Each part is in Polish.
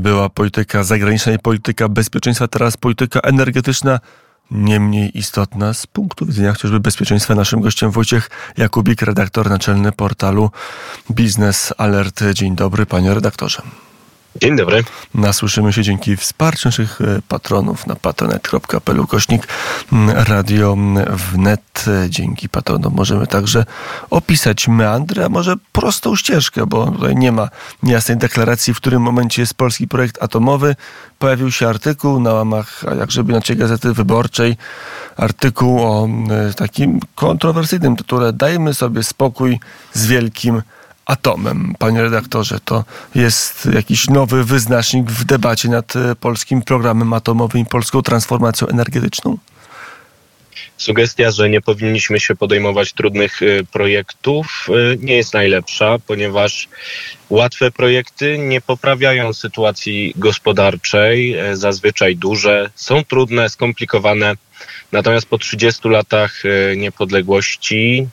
Była polityka zagraniczna i polityka bezpieczeństwa, teraz polityka energetyczna nie mniej istotna z punktu widzenia chociażby bezpieczeństwa. Naszym gościem Wojciech Jakubik, redaktor naczelny portalu Biznes Alert. Dzień dobry, panie redaktorze. Dzień dobry. Nasłyszymy się dzięki wsparciu naszych e, patronów na patronet.pl kośnik radio wnet. Dzięki patronom możemy także opisać meandry, a może prostą ścieżkę, bo tutaj nie ma jasnej deklaracji, w którym momencie jest polski projekt atomowy. Pojawił się artykuł na łamach, a jakżeby inaczej Gazety Wyborczej, artykuł o e, takim kontrowersyjnym tytule Dajmy sobie spokój z wielkim atomem. Panie redaktorze, to jest jakiś nowy wyznacznik w debacie nad e, polskim programem atomowym i polską transformacją energetyczną? Sugestia, że nie powinniśmy się podejmować trudnych e, projektów, e, nie jest najlepsza, ponieważ łatwe projekty nie poprawiają sytuacji gospodarczej, zazwyczaj duże, są trudne, skomplikowane Natomiast po 30 latach niepodległości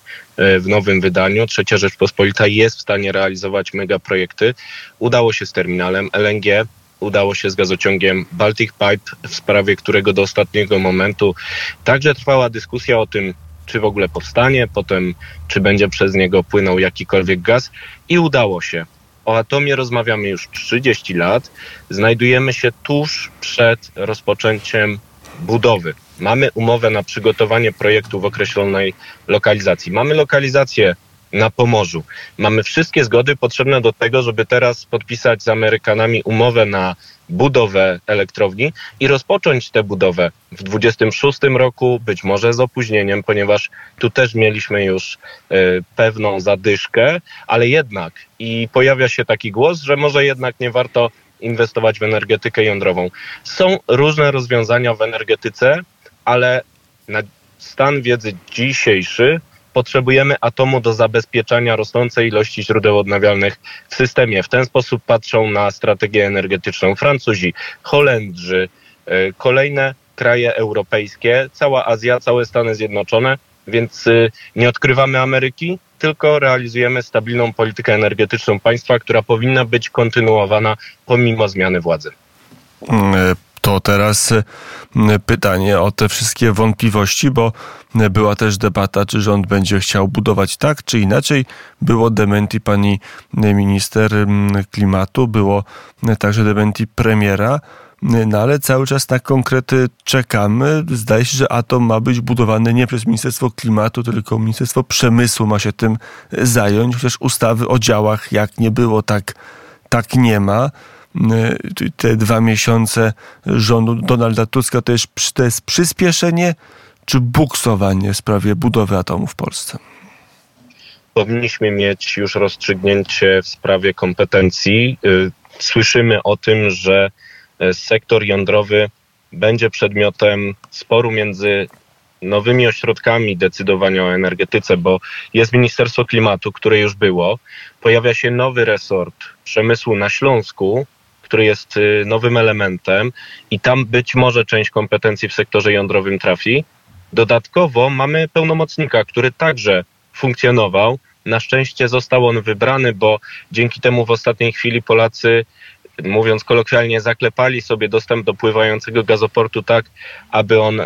w nowym wydaniu Trzecia Rzeczpospolita jest w stanie realizować megaprojekty. Udało się z terminalem LNG, udało się z gazociągiem Baltic Pipe, w sprawie którego do ostatniego momentu także trwała dyskusja o tym, czy w ogóle powstanie, potem czy będzie przez niego płynął jakikolwiek gaz i udało się. O atomie rozmawiamy już 30 lat. Znajdujemy się tuż przed rozpoczęciem budowy. Mamy umowę na przygotowanie projektu w określonej lokalizacji. Mamy lokalizację na Pomorzu. Mamy wszystkie zgody potrzebne do tego, żeby teraz podpisać z Amerykanami umowę na budowę elektrowni i rozpocząć tę budowę w 26 roku, być może z opóźnieniem, ponieważ tu też mieliśmy już y, pewną zadyszkę, ale jednak i pojawia się taki głos, że może jednak nie warto inwestować w energetykę jądrową. Są różne rozwiązania w energetyce, ale na stan wiedzy dzisiejszy potrzebujemy atomu do zabezpieczania rosnącej ilości źródeł odnawialnych w systemie. W ten sposób patrzą na strategię energetyczną Francuzi, Holendrzy, e, kolejne kraje europejskie, cała Azja, całe Stany Zjednoczone, więc e, nie odkrywamy Ameryki, tylko realizujemy stabilną politykę energetyczną państwa, która powinna być kontynuowana pomimo zmiany władzy. Mm, e, to teraz pytanie o te wszystkie wątpliwości, bo była też debata, czy rząd będzie chciał budować tak, czy inaczej. Było dementi pani minister klimatu, było także dementi premiera. No ale cały czas na konkrety czekamy. Zdaje się, że atom ma być budowany nie przez Ministerstwo Klimatu, tylko Ministerstwo Przemysłu ma się tym zająć, chociaż ustawy o działach jak nie było, tak, tak nie ma. Y, te dwa miesiące rządu Donalda Tuska to jest, to jest przyspieszenie czy buksowanie w sprawie budowy atomu w Polsce? Powinniśmy mieć już rozstrzygnięcie w sprawie kompetencji. Y, słyszymy o tym, że sektor jądrowy będzie przedmiotem sporu między nowymi ośrodkami decydowania o energetyce, bo jest Ministerstwo Klimatu, które już było, pojawia się nowy resort przemysłu na Śląsku, który jest y, nowym elementem i tam być może część kompetencji w sektorze jądrowym trafi. Dodatkowo mamy pełnomocnika, który także funkcjonował. Na szczęście został on wybrany, bo dzięki temu w ostatniej chwili Polacy mówiąc kolokwialnie, zaklepali sobie dostęp do pływającego gazoportu tak, aby on e,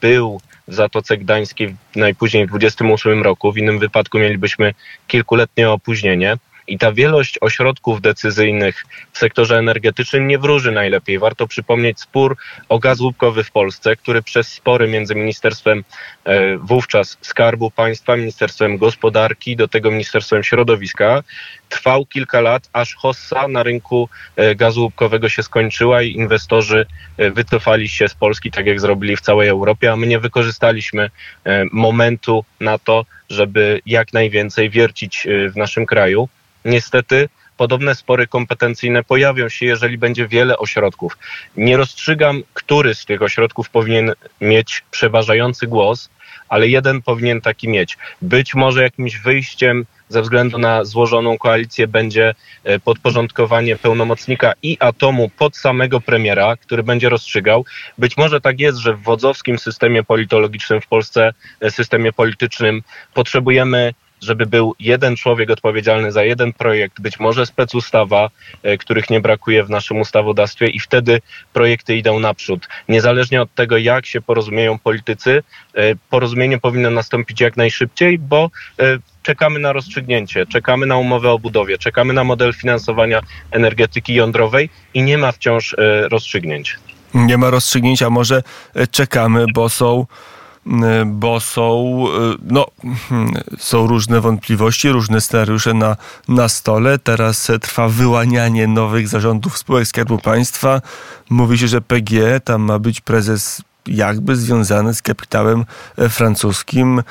był w Zatoce Gdańskiej najpóźniej w 2028 roku. W innym wypadku mielibyśmy kilkuletnie opóźnienie. I ta wielość ośrodków decyzyjnych w sektorze energetycznym nie wróży najlepiej. Warto przypomnieć spór o gaz łupkowy w Polsce, który przez spory między Ministerstwem e, wówczas Skarbu Państwa, Ministerstwem Gospodarki, do tego Ministerstwem Środowiska trwał kilka lat, aż hossa na rynku e, gazu łupkowego się skończyła i inwestorzy e, wycofali się z Polski, tak jak zrobili w całej Europie, a my nie wykorzystaliśmy momentu na to, żeby jak najwięcej wiercić w naszym kraju. Niestety podobne spory kompetencyjne pojawią się, jeżeli będzie wiele ośrodków. Nie rozstrzygam, który z tych ośrodków powinien mieć przeważający głos, ale jeden powinien taki mieć. Być może jakimś wyjściem ze względu na złożoną koalicję będzie e, podporządkowanie pełnomocnika i atomu pod samego premiera, który będzie rozstrzygał. Być może tak jest, że w wodzowskim systemie politologicznym w Polsce, e, systemie politycznym potrzebujemy żeby był jeden człowiek odpowiedzialny za jeden projekt, być może specustawa, e, których nie brakuje w naszym ustawodawstwie i wtedy projekty idą naprzód. Niezależnie od tego, jak się porozumieją politycy, e, porozumienie powinno nastąpić jak najszybciej, bo e, czekamy na rozstrzygnięcie, czekamy na umowę o budowie, czekamy na model finansowania energetyki jądrowej i nie ma wciąż rozstrzygnięć. Nie ma rozstrzygnięcia, może czekamy, bo są bo są, no, są różne wątpliwości, różne scenariusze na, na stole. Teraz trwa wyłanianie nowych zarządów spółek Skarbu Państwa. Mówi się, że PG, tam ma być prezes jakby związany z kapitałem francuskim.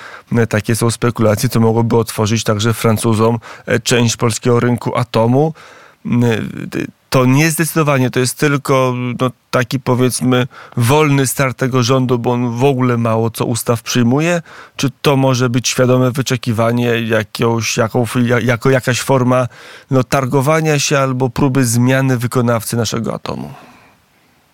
Takie są spekulacje, co mogłoby otworzyć także Francuzom część polskiego rynku atomu to nie zdecydowanie, to jest tylko no, taki powiedzmy wolny start tego rządu, bo on w ogóle mało co ustaw przyjmuje, czy to może być świadome wyczekiwanie jakiegoś, jaką, jako jakaś forma no, targowania się albo próby zmiany wykonawcy naszego atomu?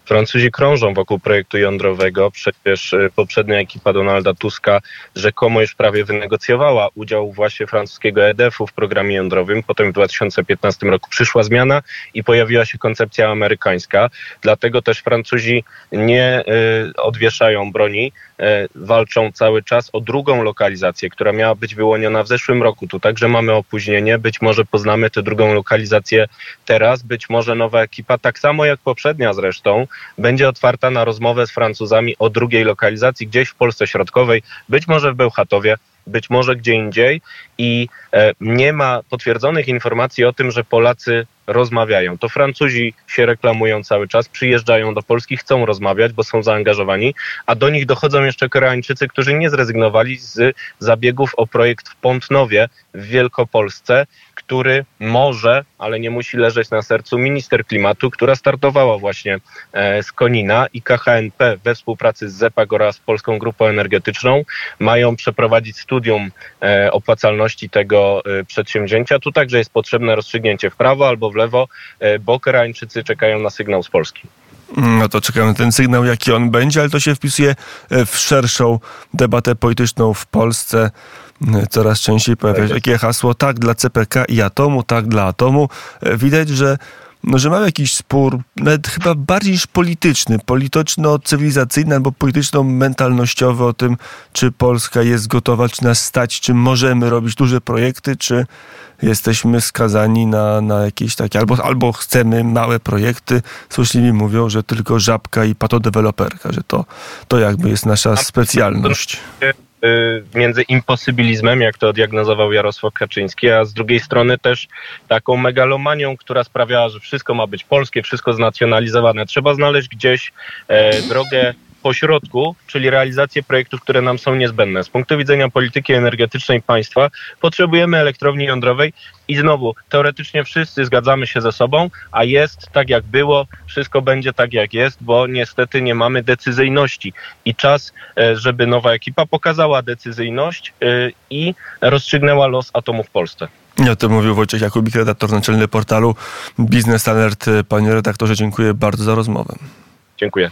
Francuzi krążą wokół projektu jądrowego. Przecież y, poprzednia ekipa Donalda Tuska rzekomo już prawie wynegocjowała udział właśnie francuskiego EDF-u w programie jądrowym. Potem w 2015 roku przyszła zmiana i pojawiła się koncepcja amerykańska. Dlatego też Francuzi nie y, odwieszają broni, y, walczą cały czas o drugą lokalizację, która miała być wyłoniona w zeszłym roku. Tu także mamy opóźnienie. Być może poznamy tę drugą lokalizację teraz, być może nowa ekipa, tak samo jak poprzednia zresztą, będzie otwarta na rozmowę z Francuzami o drugiej lokalizacji gdzieś w Polsce Środkowej, być może w Bełchatowie, być może gdzie indziej. I e, nie ma potwierdzonych informacji o tym, że Polacy rozmawiają. To Francuzi się reklamują cały czas, przyjeżdżają do Polski, chcą rozmawiać, bo są zaangażowani, a do nich dochodzą jeszcze Koreańczycy, którzy nie zrezygnowali z zabiegów o projekt w Pątnowie w Wielkopolsce, który może, ale nie musi leżeć na sercu minister klimatu, która startowała właśnie e, z Konina i KHNP we współpracy z ZEPAG oraz Polską Grupą Energetyczną mają przeprowadzić studium e, opłacalności tego e, przedsięwzięcia. Tu także jest potrzebne rozstrzygnięcie w prawo albo w lewo, bo Koreańczycy czekają na sygnał z Polski. No to czekamy na ten sygnał, jaki on będzie, ale to się wpisuje w szerszą debatę polityczną w Polsce. Coraz częściej pojawia się tak takie hasło tak dla CPK i atomu, tak dla atomu. E, widać, że no, że mamy jakiś spór, nawet chyba bardziej niż polityczny, polityczno-cywilizacyjny albo polityczno-mentalnościowy o tym, czy Polska jest gotowa, czy nas stać, czy możemy robić duże projekty, czy jesteśmy skazani na, na jakieś takie, albo, albo chcemy małe projekty. Złośliwi mówią, że tylko żabka i patodeweloperka, że to, to jakby jest nasza specjalność. Y, między imposybilizmem, jak to diagnozował Jarosław Kaczyński, a z drugiej strony też taką megalomanią, która sprawiała, że wszystko ma być polskie, wszystko znacjonalizowane. Trzeba znaleźć gdzieś e, drogę pośrodku, czyli realizację projektów, które nam są niezbędne. Z punktu widzenia polityki energetycznej państwa potrzebujemy elektrowni jądrowej i znowu, teoretycznie wszyscy zgadzamy się ze sobą, a jest tak jak było, wszystko będzie tak jak jest, bo niestety nie mamy decyzyjności i czas, e, żeby nowa ekipa pokazała decyzyjność e, i rozstrzygnęła los atomu w Polsce. Ja to mówił Wojciech Jakubik, redaktor naczelny portalu Biznes Alert. Panie redaktorze, dziękuję bardzo za rozmowę. Dziękuję.